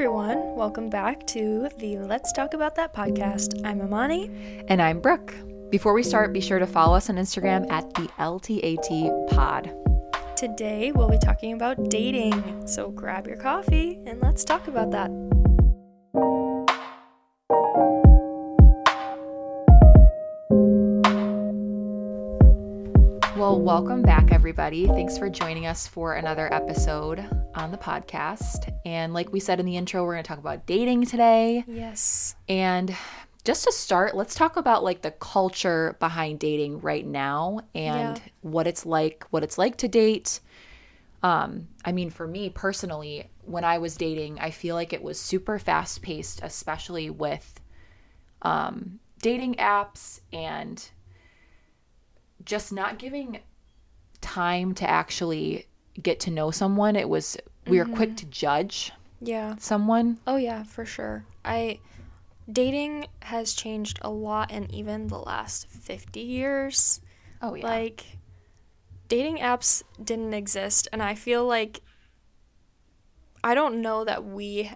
everyone. Welcome back to the Let's Talk About That podcast. I'm Imani. And I'm Brooke. Before we start, be sure to follow us on Instagram at the LTAT pod. Today, we'll be talking about dating. So grab your coffee and let's talk about that. Well, welcome back, everybody. Thanks for joining us for another episode on the podcast. And like we said in the intro, we're going to talk about dating today. Yes. And just to start, let's talk about like the culture behind dating right now and Yeah. what it's like, what it's like to date. Um, I mean, for me personally, when I was dating, I feel like it was super fast paced, especially with um, dating apps and just not giving time to actually get to know someone. It was, we were quick mm-hmm. to judge Yeah. someone. Oh, yeah, for sure. I. Dating has changed a lot in even the last 50 years. Oh, yeah. Like, dating apps didn't exist, and I feel like I don't know that we,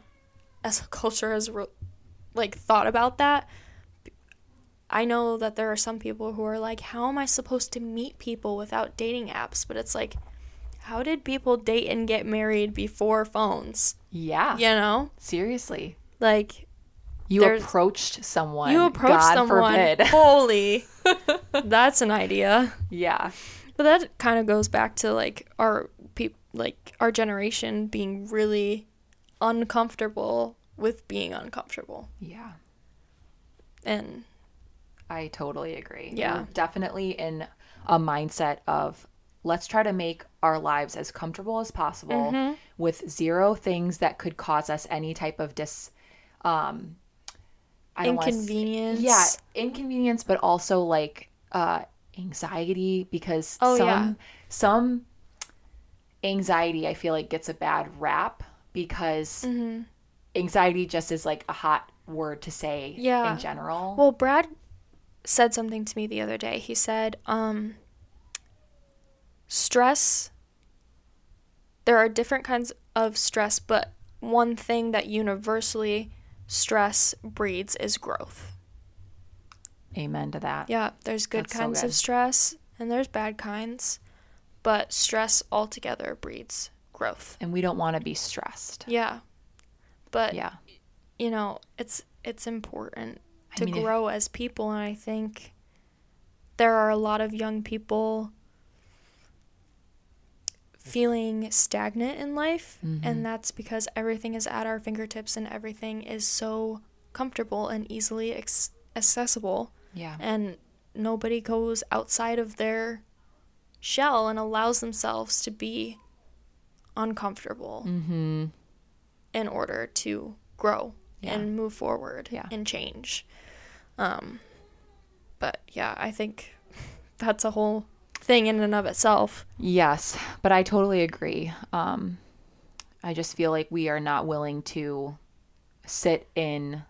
as a culture, has re- like thought about that. I know that there are some people who are like, "How am I supposed to meet people without dating apps?" But it's like, how did people date and get married before phones? yeah. You know, Seriously. like You approached someone. you approached God someone. Forbid. Holy, that's an idea. yeah. But that kind of goes back to like our peop like our generation being really uncomfortable with being uncomfortable. Yeah. And I totally agree. Yeah. We're definitely in a mindset of let's try to make our lives as comfortable as possible Mm-hmm. with zero things that could cause us any type of dis um I don't inconvenience. yeah, inconvenience, but also like uh anxiety because Oh, some yeah. some anxiety I feel like gets a bad rap because Mm-hmm. anxiety just is like a hot word to say Yeah. in general. Well, Brad said something to me the other day. He said, um, stress, there are different kinds of stress, but one thing that universally stress breeds is growth. Amen to that. Yeah, there's good That's so kinds good. of stress and there's bad kinds, but stress altogether breeds growth. And we don't want to be stressed. Yeah. But Yeah. you know, it's it's important I to mean, if- grow as people and I think there are a lot of young people feeling stagnant in life Mm-hmm. and that's because everything is at our fingertips and everything is so comfortable and easily ex- accessible Yeah. and nobody goes outside of their shell and allows themselves to be uncomfortable Mm-hmm. in order to grow Yeah. and move forward Yeah. and change. Um, but yeah, I think that's a whole thing in and of itself. Yes, but I totally agree. Um, I just feel like we are not willing to sit in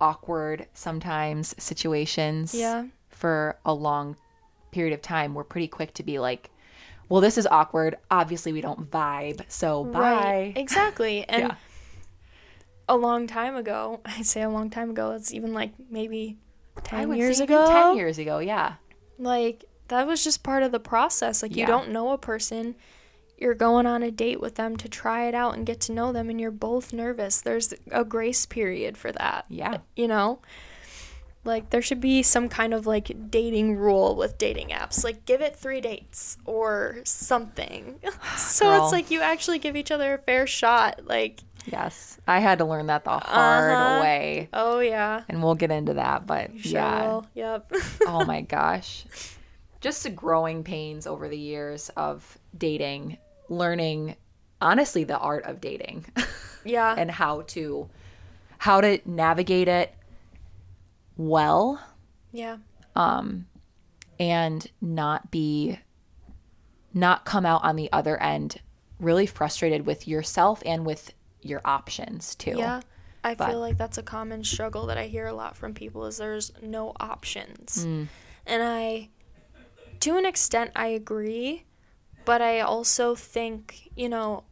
awkward sometimes situations Yeah. for a long period of time. We're pretty quick to be like, well, this is awkward. Obviously, we don't vibe. So, bye. Right. Exactly. And Yeah. a long time ago, I say a long time ago, it's even like maybe 10 I would years ago. 10 years ago. Yeah. Like that was just part of the process. Like you don't know a person, you're going on a date with them to try it out and get to know them and you're both nervous. There's a grace period for that. Yeah. You know? Like there should be some kind of like dating rule with dating apps. Like give it 3 dates or something. so Girl. it's like you actually give each other a fair shot. Like Yes. I had to learn that the hard Uh-huh. way. oh yeah. And we'll get into that. But Sure yeah. will. Yep. oh my gosh. Just the growing pains over the years of dating, learning honestly the art of dating yeah. and how to how to navigate it well yeah. Um and not be not come out on the other end really frustrated with yourself and with your options too. Yeah. I But- feel like that's a common struggle that I hear a lot from people is there's no options. Mm. And I to an extent I agree, but I also think, you know,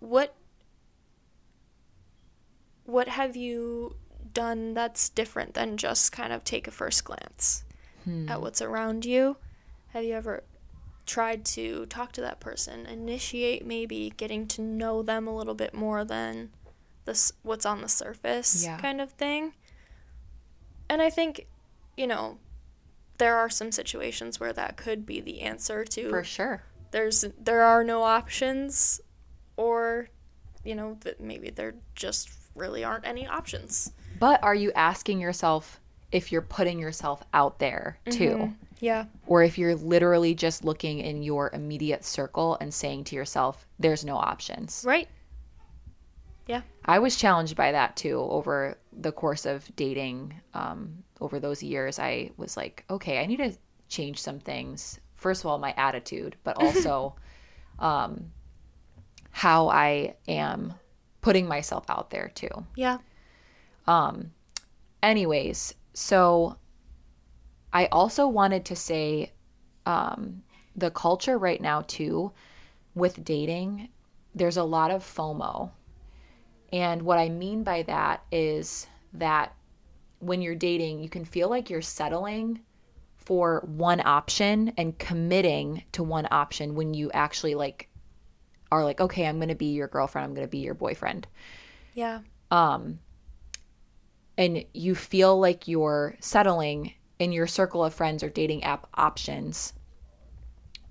what what have you done that's different than just kind of take a first glance Hmm. at what's around you? Have you ever tried to talk to that person, initiate maybe getting to know them a little bit more than this what's on the surface Yeah. kind of thing? And I think, you know, there are some situations where that could be the answer to For sure. there's there are no options or you know that maybe there just really aren't any options But are you asking yourself if you're putting yourself out there too? Mm-hmm. yeah Or if you're literally just looking in your immediate circle and saying to yourself, there's no options. right I was challenged by that too over the course of dating. Um, over those years, I was like, okay, I need to change some things. First of all, my attitude, but also um, how I am putting myself out there too. yeah Um, Anyways, so I also wanted to say um, the culture right now, too, with dating, there's a lot of FOMO. And what I mean by that is that when you're dating, you can feel like you're settling for one option and committing to one option when you actually like are like, okay, I'm going to be your girlfriend, I'm going to be your boyfriend. Yeah. Um and you feel like you're settling in your circle of friends or dating app options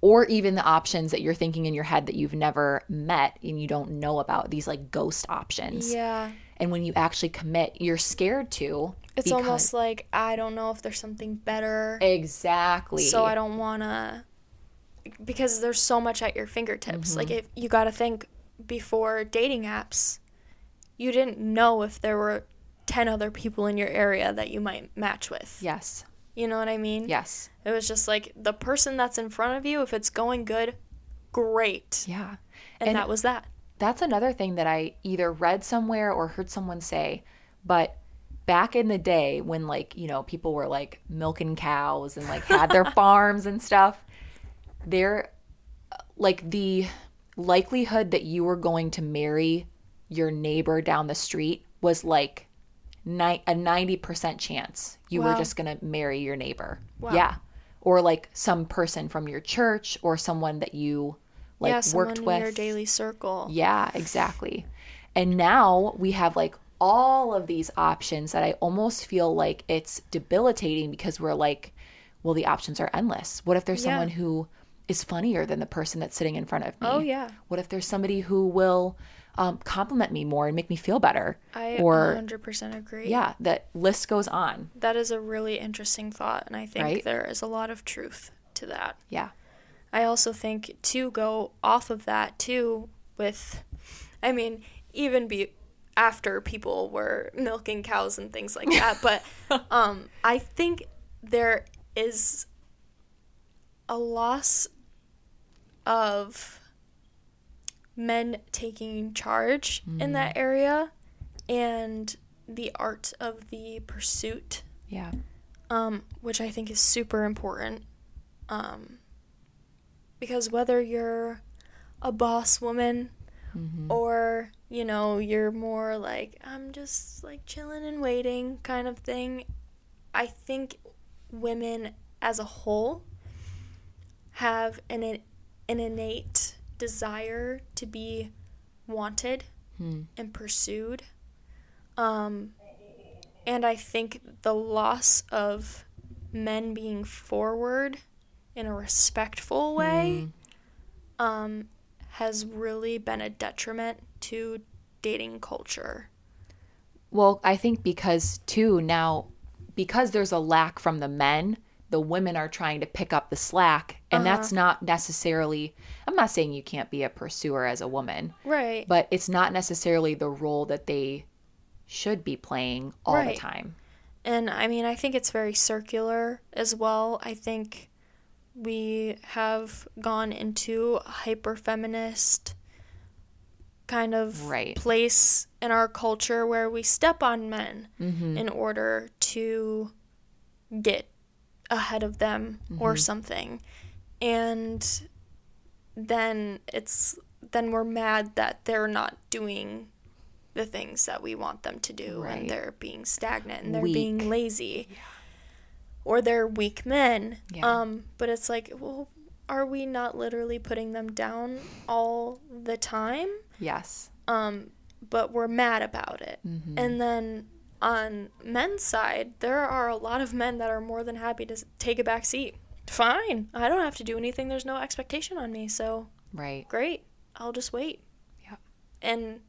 or even the options that you're thinking in your head that you've never met and you don't know about these like ghost options. Yeah. And when you actually commit you're scared to it's almost like i don't know if there's something better. Exactly. So i don't want to because there's so much at your fingertips. Like mm-hmm. if you got to think before dating apps you didn't know if there were 10 other people in your area that you might match with. Yes you know what i mean yes It was just like the person that's in front of you, if it's going good, great. yeah And, And- that was that. that's another thing that I either read somewhere or heard someone say. But back in the day when like, you know, people were like milking cows and like had their farms and stuff, there uh, like the likelihood that you were going to marry your neighbor down the street was like ni- a 90% chance you were just going to marry your neighbor. Wow. Yeah. Or like some person from your church or someone that you like yeah, worked in with. your daily circle. Yeah, exactly. And now we have like all of these options that I almost feel like it's debilitating because we're like, well, the options are endless. What if there's Yeah. someone who is funnier than the person that's sitting in front of me? Oh, yeah. What if there's somebody who will um, compliment me more and make me feel better? I or 100% agree. yeah, that list goes on. That is a really interesting thought. And I think Right? there is a lot of truth to that. Yeah. I also think to go off of that too with I mean even be after people were milking cows and things like that but um I think there is a loss of men taking charge in that area and the art of the pursuit Yeah. um, which I think is super important. Um, because whether you're a boss woman or, you know, you're more like, I'm just like chilling and waiting kind of thing, I think women as a whole have an, an innate desire to be wanted Hmm. and pursued. Um, and I think the loss of men being forward in a respectful way um, has really been a detriment to dating culture. Well, I think because too now, because there's a lack from the men, the women are trying to pick up the slack, and that's not necessarily. I'm not saying you can't be a pursuer as a woman, Right. but it's not necessarily the role that they should be playing all Right. the time. And I mean, I think it's very circular as well. I think we have gone into a hyper feminist kind of Right. place in our culture where we step on men Mm-hmm. in order to get ahead of them or Mm-hmm. something. And then it's then we're mad that they're not doing the things that we want them to do Right. and they're being stagnant and they're Weak. being lazy or they're weak men Yeah. um but it's like well are we not literally putting them down all the time Yes. um but we're mad about it Mm-hmm. and then on men's side there are a lot of men that are more than happy to take a back seat fine i don't have to do anything there's no expectation on me so Right. great i'll just wait Yep. and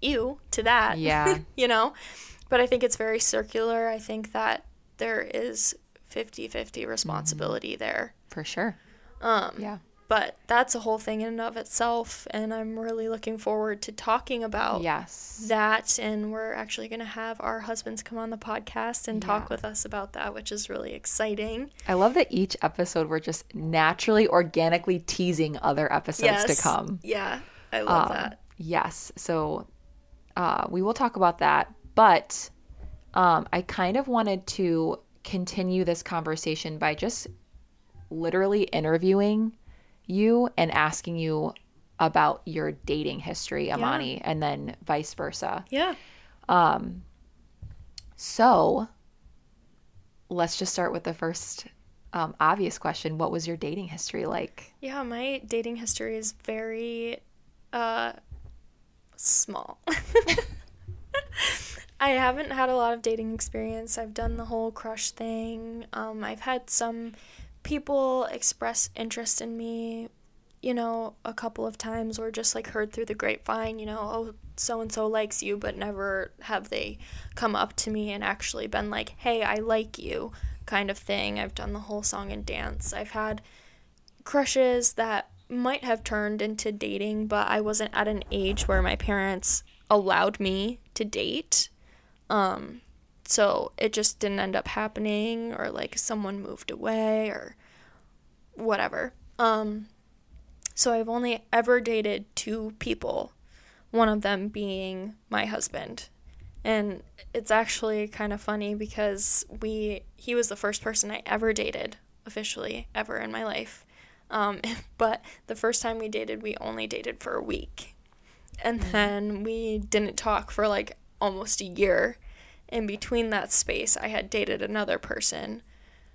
you to that Yeah. you know but i think it's very circular i think that there is 50-50 responsibility there For sure. um Yeah. But that's a whole thing in and of itself and i'm really looking forward to talking about Yes. that and we're actually going to have our husbands come on the podcast and talk with us about that which is really exciting I love that each episode we're just naturally, organically teasing other episodes to come. yeah i love Um, that Yes. So uh, we will talk about that. But um, I kind of wanted to continue this conversation by just literally interviewing you and asking you about your dating history, Imani, and then vice versa. yeah Um So let's just start with the first um, obvious question. What was your dating history like? Yeah, my dating history is very uh small. I haven't had a lot of dating experience. I've done the whole crush thing. Um, I've had some people express interest in me, you know, a couple of times or just like heard through the grapevine, you know, oh, so and so likes you, but never have they come up to me and actually been like, hey, I like you, kind of thing. I've done the whole song and dance. I've had crushes that might have turned into dating, but I wasn't at an age where my parents allowed me to date. Um, so it just didn't end up happening, or like someone moved away, or whatever. Um, so I've only ever dated two people, one of them being my husband. And it's actually kind of funny because we he was the first person I ever dated officially ever in my life. Um, but the first time we dated, we only dated for a week. And then we didn't talk for like almost a year. In between that space, I had dated another person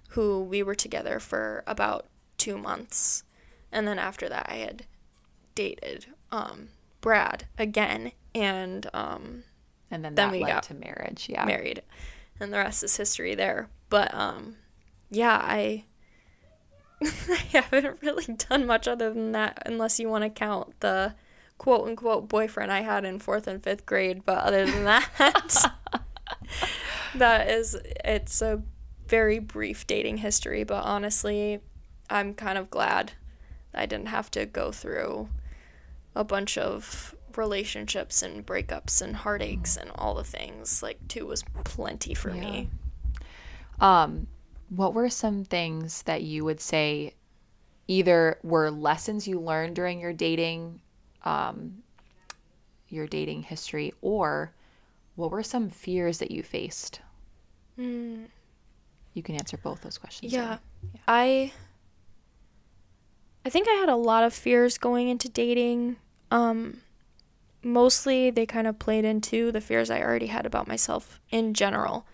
who we were together for about two months. And then after that, I had dated um, Brad again and um, And then, Then that we got to marriage. Yeah. married. And the rest is history there. But um, yeah, I. I haven't really done much other than that, unless you want to count the quote unquote boyfriend I had in fourth and fifth grade. But other than that, that is, it's a very brief dating history. But honestly, I'm kind of glad I didn't have to go through a bunch of relationships and breakups and heartaches and all the things. Like, two was plenty for me. Um, what were some things that you would say either were lessons you learned during your dating, um, your dating history, or what were some fears that you faced? You can answer both those questions. Hmm. Yeah. I I think I had a lot of fears going into dating. Um mostly they kind of played into the fears I already had about myself in general.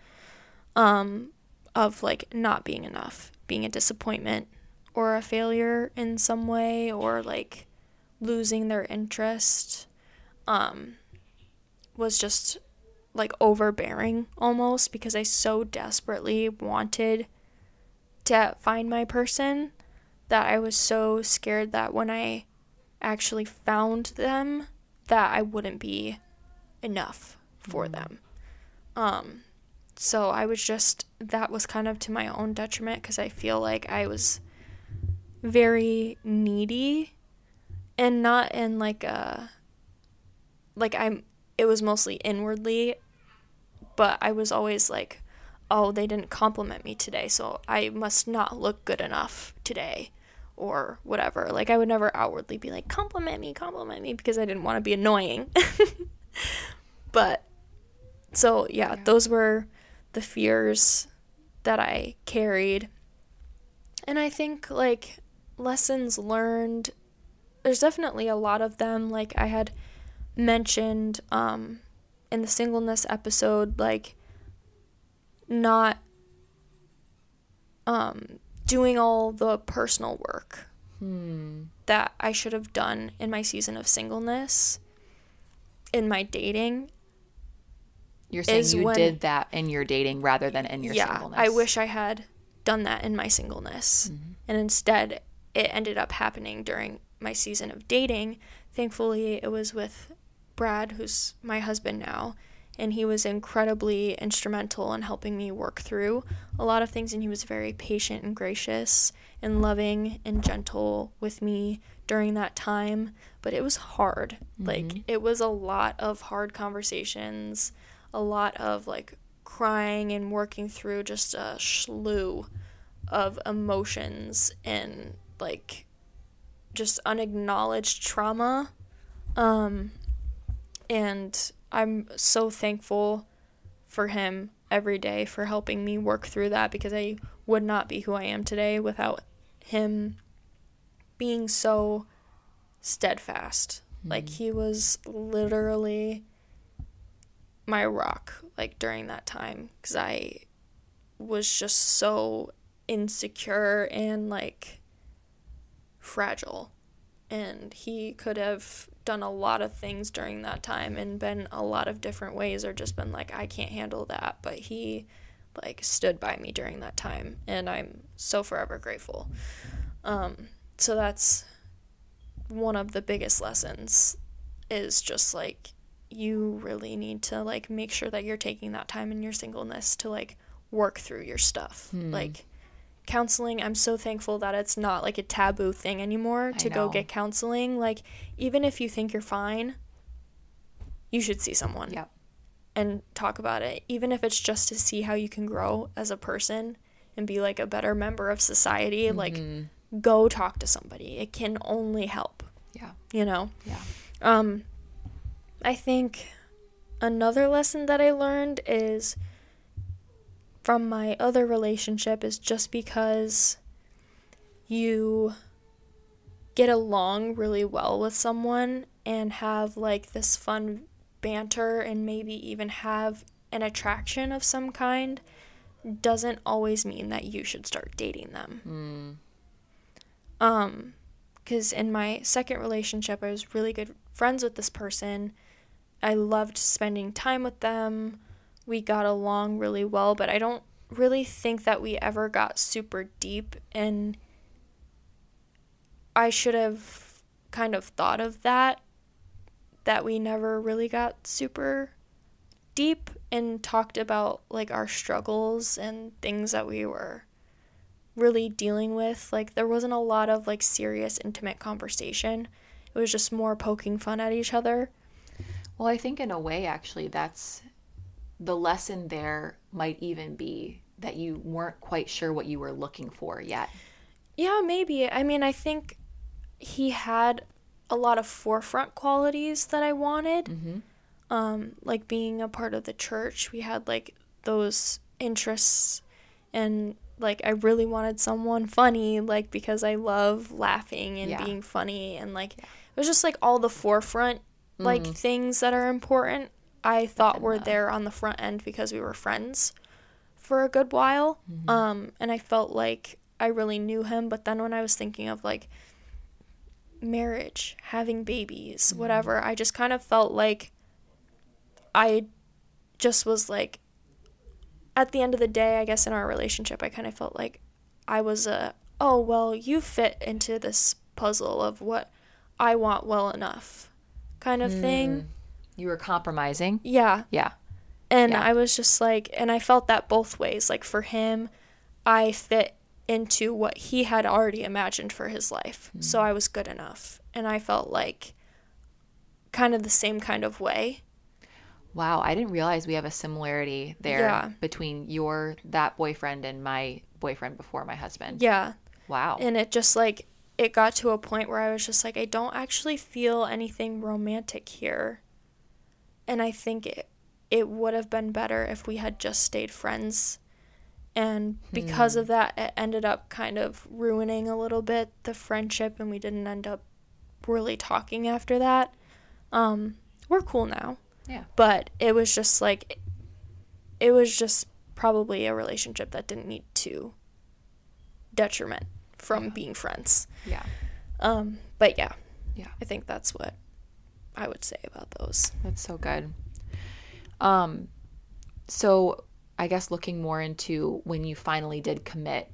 Um of like not being enough, being a disappointment or a failure in some way or like losing their interest um was just like overbearing almost because I so desperately wanted to find my person that I was so scared that when I actually found them that I wouldn't be enough for them. Um so I was just that was kind of to my own detriment cuz I feel like I was very needy and not in like a like I'm it was mostly inwardly but I was always like oh, they didn't compliment me today, so I must not look good enough today or whatever. Like I would never outwardly be like compliment me, compliment me because I didn't want to be annoying. but so yeah, those were the fears that I carried. And I think like lessons learned there's definitely a lot of them like I had mentioned um, in the singleness episode, like not um, doing all the personal work Hmm. that I should have done in my season of singleness, in my dating. You're saying you when- did that in your dating rather than in your yeah, singleness. I wish I had done that in my singleness. And instead, it ended up happening during my season of dating. Thankfully, it was with Brad, who's my husband now, and he was incredibly instrumental in helping me work through a lot of things. And he was very patient and gracious and loving and gentle with me during that time. But it was hard. Like, it was a lot of hard conversations, a lot of like crying and working through just a slew of emotions and like just unacknowledged trauma. Um, and I'm so thankful for him every day for helping me work through that because I would not be who I am today without him being so steadfast. Hmm. Like he was literally my rock like during that time cuz I was just so insecure and like fragile and he could have done a lot of things during that time and been a lot of different ways or just been like I can't handle that but he like stood by me during that time and I'm so forever grateful. Um so that's one of the biggest lessons is just like you really need to like make sure that you're taking that time in your singleness to like work through your stuff. Like counseling i'm so thankful that it's not like a taboo thing anymore to go get counseling. Like even if you think you're fine you should see someone Yep. and talk about it. Even if it's just to see how you can grow as a person and be like a better member of society like go talk to somebody. It can only help. Yeah. you know? Yeah. um i think another lesson that i learned is from my other relationship is just because you get along really well with someone and have like this fun banter and maybe even have an attraction of some kind doesn't always mean that you should start dating them. Um cuz in my second relationship I was really good friends with this person. I loved spending time with them. We got along really well, but I don't really think that we ever got super deep and I should have kind of thought of that that we never really got super deep and talked about like our struggles and things that we were really dealing with. Like there wasn't a lot of like serious intimate conversation. It was just more poking fun at each other. Well, I think in a way, actually, that's the lesson there might even be that you weren't quite sure what you were looking for yet. Yeah, maybe. I mean, I think he had a lot of forefront qualities that I wanted. Um, like being a part of the church, we had like those interests, and like I really wanted someone funny, like because I love laughing and Yeah. being funny, and like it was just like all the forefront like things that are important. I thought we were there on the front end because we were friends for a good while. Um, and I felt like I really knew him. But then when I was thinking of like marriage, having babies, whatever, I just kind of felt like I just was like, at the end of the day, I guess in our relationship, I kind of felt like I was a, oh, well, you fit into this puzzle of what I want well enough kind of thing. You were compromising. Yeah. Yeah. And Yeah. I was just like, and I felt that both ways. Like for him, I fit into what he had already imagined for his life. Mm-hmm. So I was good enough. And I felt like kind of the same kind of way. Wow, I didn't realize we have a similarity there Yeah. between your that boyfriend and my boyfriend before my husband. Yeah. Wow. And it just like, it got to a point where I was just like, I don't actually feel anything romantic here. And I think it, it would have been better if we had just stayed friends. And because of that, it ended up kind of ruining a little bit the friendship, and we didn't end up really talking after that. Um, we're cool now. Yeah. But it was just like it was just probably a relationship that didn't need to detriment from being friends. Yeah. Um, but yeah. Yeah. I think that's what I would say about those. That's so good. Um, so I guess looking more into when you finally did commit,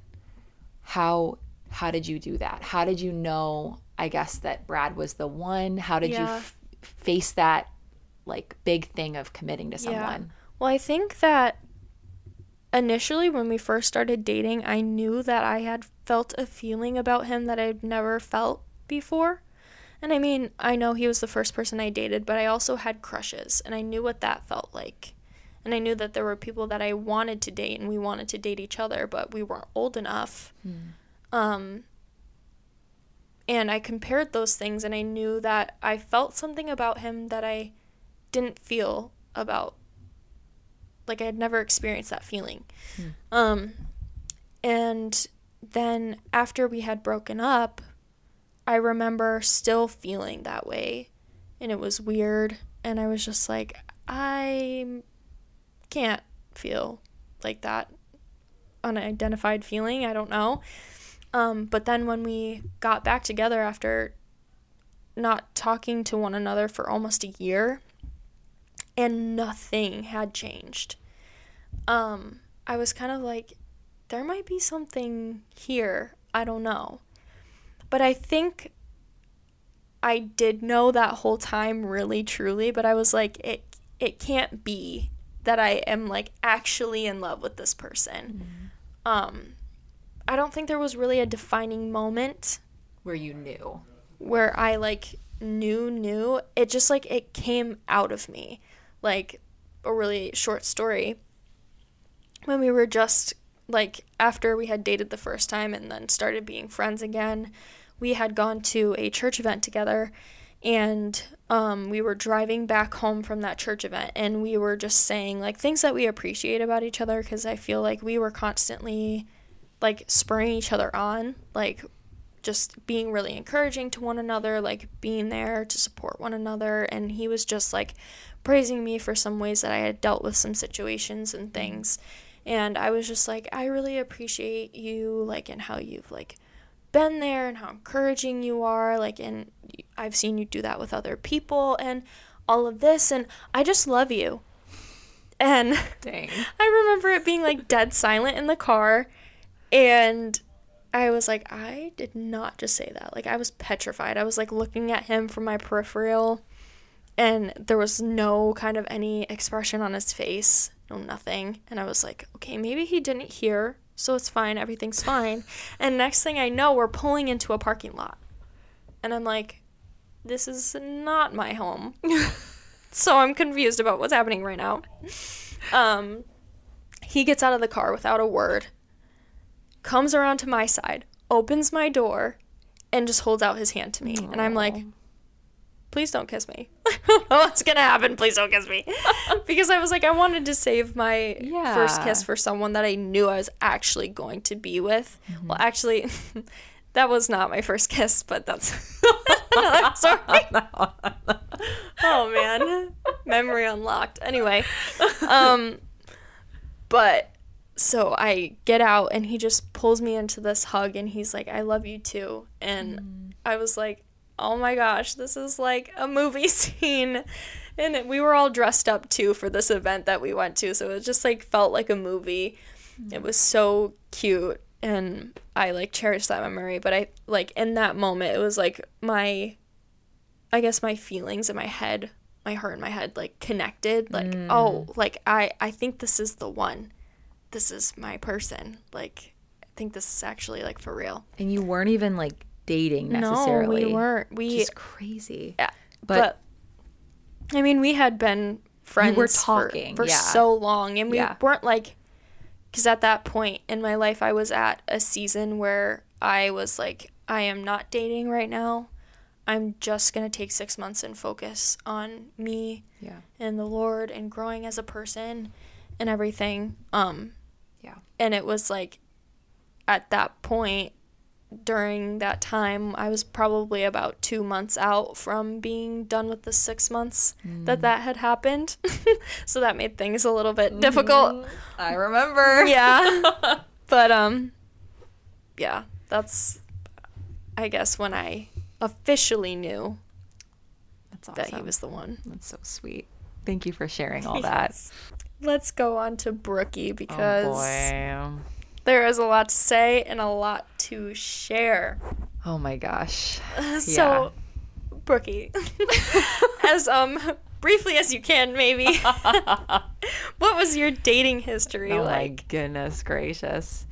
how how did you do that? How did you know? I guess that Brad was the one. How did you f- face that like big thing of committing to someone? Well, I think that initially when we first started dating, I knew that I had felt a feeling about him that I'd never felt before. And I mean, I know he was the first person I dated, but I also had crushes, and I knew what that felt like. And I knew that there were people that I wanted to date, and we wanted to date each other, but we weren't old enough. Um, and I compared those things, and I knew that I felt something about him that I didn't feel about like I had never experienced that feeling. Um and then after we had broken up, I remember still feeling that way and it was weird and I was just like I can't feel like that unidentified feeling, I don't know. Um but then when we got back together after not talking to one another for almost a year, and nothing had changed. Um, I was kind of like, there might be something here. I don't know. But I think I did know that whole time really truly, but I was like, it it can't be that I am like actually in love with this person. Um, I don't think there was really a defining moment Where you knew. where I like knew knew it just like it came out of me like a really short story when we were just like after we had dated the first time and then started being friends again we had gone to a church event together and um, we were driving back home from that church event and we were just saying like things that we appreciate about each other because i feel like we were constantly like spurring each other on like just being really encouraging to one another, like being there to support one another. And he was just like praising me for some ways that I had dealt with some situations and things. And I was just like, I really appreciate you, like, and how you've like been there and how encouraging you are. Like, and I've seen you do that with other people and all of this. And I just love you. And Dang. I remember it being like dead silent in the car and I was like I did not just say that. Like I was petrified. I was like looking at him from my peripheral and there was no kind of any expression on his face, no nothing. And I was like, okay, maybe he didn't hear, so it's fine. Everything's fine. and next thing I know, we're pulling into a parking lot. And I'm like, this is not my home. so I'm confused about what's happening right now. Um, he gets out of the car without a word, comes around to my side, opens my door, and just holds out his hand to me. And I'm like, please don't kiss me. What's gonna happen? Please don't kiss me. because I was like, I wanted to save my first kiss for someone that I knew I was actually going to be with. Well, actually, that was not my first kiss, but that's another story. oh man, memory unlocked. Anyway, um, but so I get out and he just pulls me into this hug and he's like, "I love you too," and I was like, "Oh my gosh, this is like a movie scene." And we were all dressed up too for this event that we went to, so it just like felt like a movie. It mm-hmm. was so cute and I like cherish that memory, but I like in that moment it was like my I guess my feelings in my head, my heart in my head like connected like oh, mm. like I I think this is the one. This is my person. Like I think this is actually like for real. And you weren't even like dating necessarily. No, we weren't. We is crazy. yeah, But, but, I mean, we had been friends We were for- talking, for, yeah. so long, and we Yeah. weren't like, because at that point in my life, I was at a season where I was like, I am not dating right now. I'm just gonna take six months and focus on me yeah. and the Lord and growing as a person and everything. Um, Yeah. and it was like, at that point, during that time, I was probably about two months out from being done with the six months that that had happened. so that made things a little bit difficult. I remember. Yeah. but, um, yeah, that's, I guess, when I officially knew That's awesome. that he was the one. That's so sweet. Thank you for sharing all that. Let's go on to Brookie because Oh. There is a lot to say and a lot to share. Oh my gosh. So, Brookie, as um briefly as you can, maybe. what was your dating history Oh my like? goodness gracious.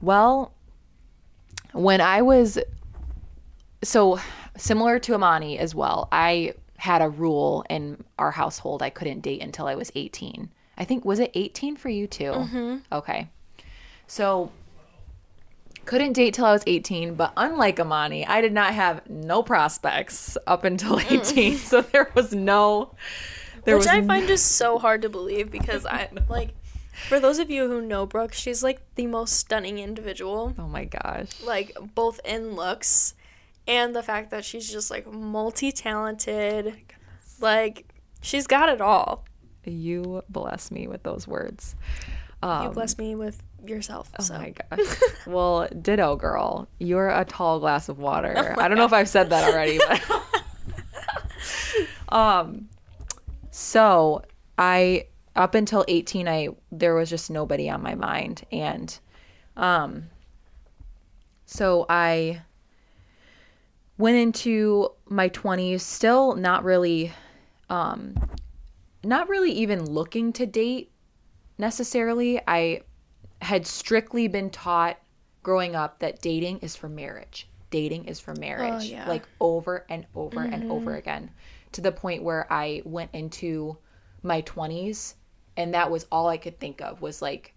Well, when I was so similar to Imani as well, I had a rule in our household I couldn't date until I was 18. I think was it 18 for you too? Mm-hmm. Okay. So couldn't date till I was 18, but unlike Imani, I did not have no prospects up until 18. so there was no there Which was I find just so hard to believe because I like for those of you who know Brooke, she's like the most stunning individual. Oh my gosh. Like both in looks and the fact that she's just like multi-talented. Like she's got it all. You bless me with those words. You Um, bless me with yourself. Oh so my gosh. well, ditto girl. You're a tall glass of water. Oh I don't know if I've said that already, but um so I up until 18 I there was just nobody on my mind and um so I went into my 20s still not really um not really even looking to date necessarily. I had strictly been taught growing up that dating is for marriage. Dating is for marriage. Oh, yeah. Like over and over and over mm-hmm. again to the point where I went into my 20s and that was all I could think of was like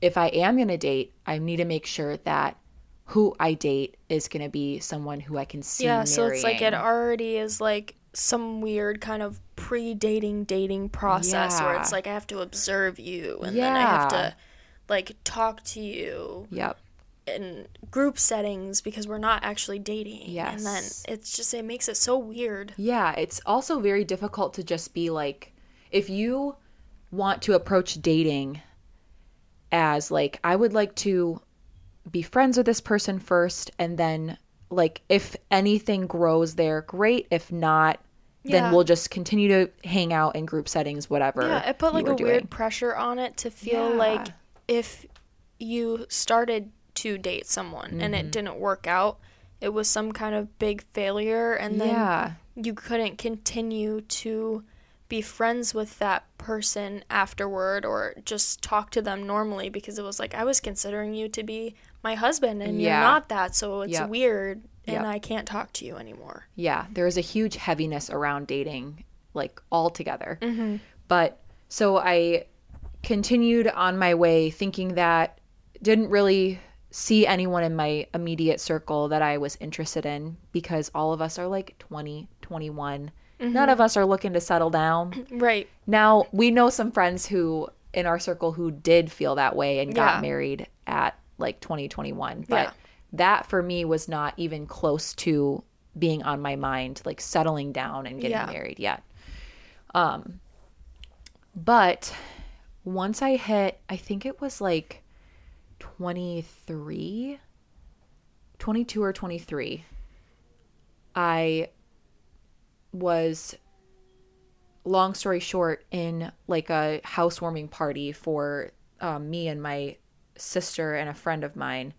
if I am going to date, I need to make sure that who I date is going to be someone who I can see yeah, so it's like it already is like some weird kind of pre-dating dating process where it's like I have to observe you and then I have to like talk to you Yep. in group settings because we're not actually dating. And then Yes. it's just it makes it so weird. Yeah, it's also very difficult to just be like, if you want to approach dating as like, I would like to be friends with this person first, and then, like, if anything grows there, great. If not, Yeah. then we'll just continue to hang out in group settings, whatever. Yeah, it put like a doing. weird pressure on it to feel like if you started to date someone and Mm-hmm. it didn't work out, it was some kind of big failure and then Yeah. you couldn't continue to be friends with that person afterward or just talk to them normally because it was like I was considering you to be my husband and Yeah. you're not that so it's Yep. weird and Yep. I can't talk to you anymore. yeah there is a huge heaviness around dating like altogether Mm-hmm. but so i continued on my way thinking that didn't really see anyone in my immediate circle that i was interested in because all of us are like 20 21 none of us are looking to settle down Right. now we know some friends who in our circle who did feel that way and got married at like 2021 but Yeah. that for me was not even close to being on my mind like settling down and getting Yeah. married yet um but once i hit i think it was like 23 22 or 23 i was long story short in like a housewarming party for um, me and my sister and a friend of mine.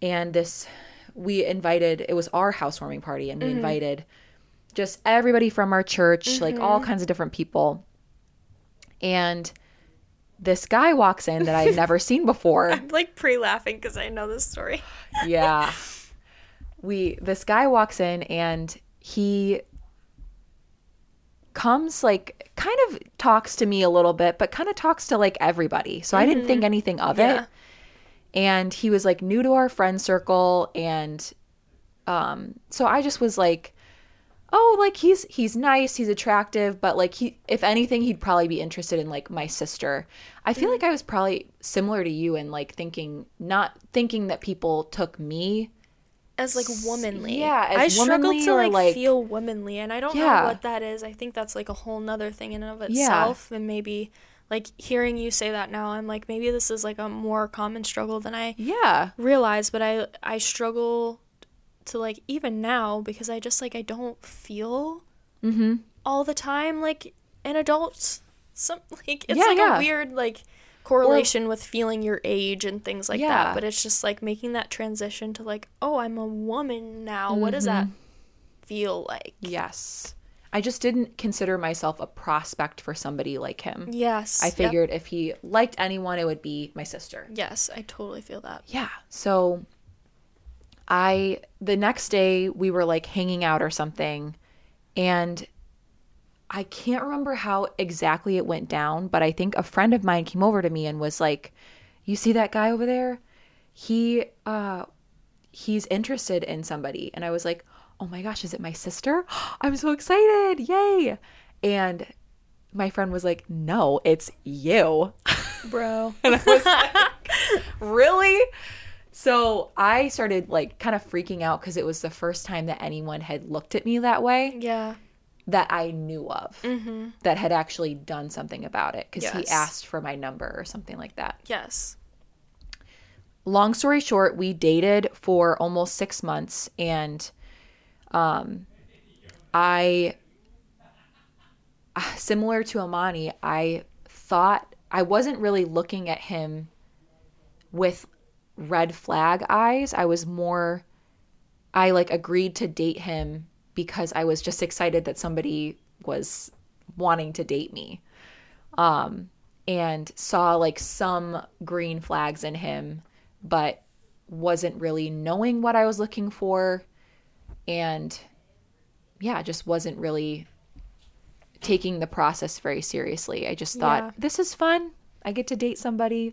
And this we invited it was our housewarming party and we invited just everybody from our church like all kinds of different people. And this guy walks in that i'd never seen before. I'm like pre-laughing because I know this story. yeah. We this guy walks in and he comes like kind of talks to me a little bit but kind of talks to like everybody. So i didn't think anything of Yeah. it and he was like new to our friend circle and um so i just was like oh like he's he's nice he's attractive but like he if anything he'd probably be interested in like my sister i feel mm-hmm. like i was probably similar to you in like thinking not thinking that people took me as like womanly. yeah, as I struggle to like, like- feel womanly, and I don't Yeah. know what that is. I think that's like a whole nother thing in and of Yeah. itself, and maybe like hearing you say that now, I'm like maybe this is like a more common struggle than I Yeah. realize, but I I struggle to like even now because I just like I don't feel Mm-hmm. all the time like an adult. Some like it's Yeah, like yeah. a weird like correlation with feeling your age and things like Yeah. that. But it's just like making that transition to like, oh, I'm a woman now. What does that Mm-hmm. feel like? Yes. I just didn't consider myself a prospect for somebody like him. Yes. I Yep. figured if he liked anyone, it would be my sister. Yes, I totally feel that. Yeah. So I the next day we were like hanging out or something and I can't remember how exactly it went down, but I think a friend of mine came over to me and was like, "You see that guy over there? He uh he's interested in somebody." And I was like, "Oh my gosh, is it my sister? I'm so excited. Yay." And my friend was like, "No, it's you." Bro. And I was like, really? So I started like kind of freaking out because it was the first time that anyone had looked at me that way yeah. that I knew of Mm-hmm. that had actually done something about it because he asked for my number or something like that. Yes. Long story short, we dated for almost six months and um, I, similar to Imani, I thought I wasn't really looking at him with red flag eyes. I was more, I like agreed to date him because I was just excited that somebody was wanting to date me. Um, and saw like some green flags in him, but wasn't really knowing what I was looking for. And yeah, just wasn't really taking the process very seriously. I just thought, Yeah. this is fun. I get to date somebody.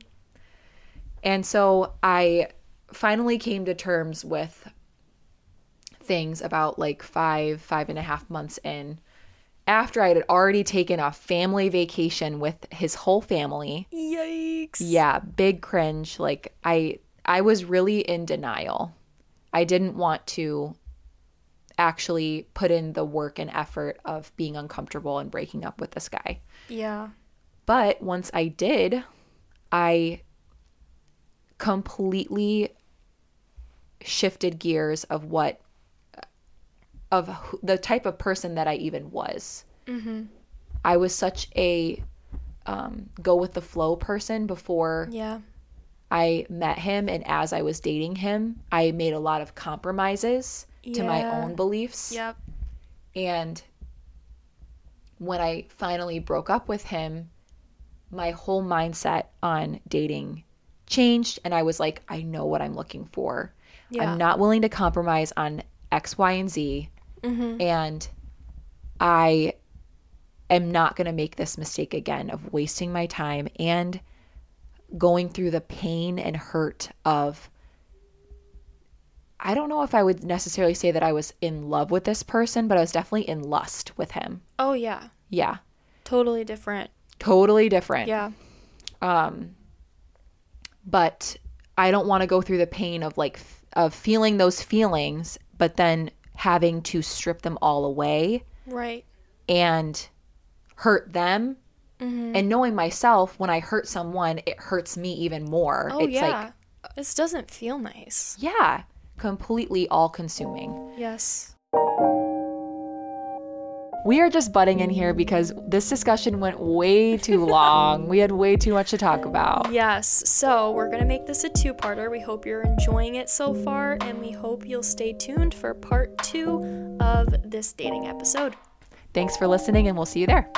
And so I finally came to terms with things about like five, five and a half months in after I had already taken a family vacation with his whole family. Yikes. Yeah, big cringe. Like I I was really in denial. I didn't want to actually put in the work and effort of being uncomfortable and breaking up with this guy. Yeah. But once I did, I completely shifted gears of what of the type of person that I even was. Mm-hmm. I was such a um, go with the flow person before Yeah. I met him, and as I was dating him, I made a lot of compromises to my own beliefs. Yep. And when I finally broke up with him, my whole mindset on dating changed. And I was like, I know what I'm looking for. Yeah. I'm not willing to compromise on X, Y, and Z. Mm-hmm. And I am not going to make this mistake again of wasting my time and going through the pain and hurt of I don't know if I would necessarily say that I was in love with this person, but I was definitely in lust with him. Oh yeah. Yeah. Totally different. Totally different. Yeah. Um but I don't want to go through the pain of like f- of feeling those feelings but then having to strip them all away Right. and hurt them Mm-hmm. and knowing myself when I hurt someone it hurts me even more. Oh it's yeah. like this doesn't feel nice. yeah, completely all consuming. Yes. We are just butting in here because this discussion went way too long. we had way too much to talk about. Yes. So we're gonna make this a two-parter. We hope you're enjoying it so far, and we hope you'll stay tuned for part two of this dating episode. Thanks for listening, and we'll see you there.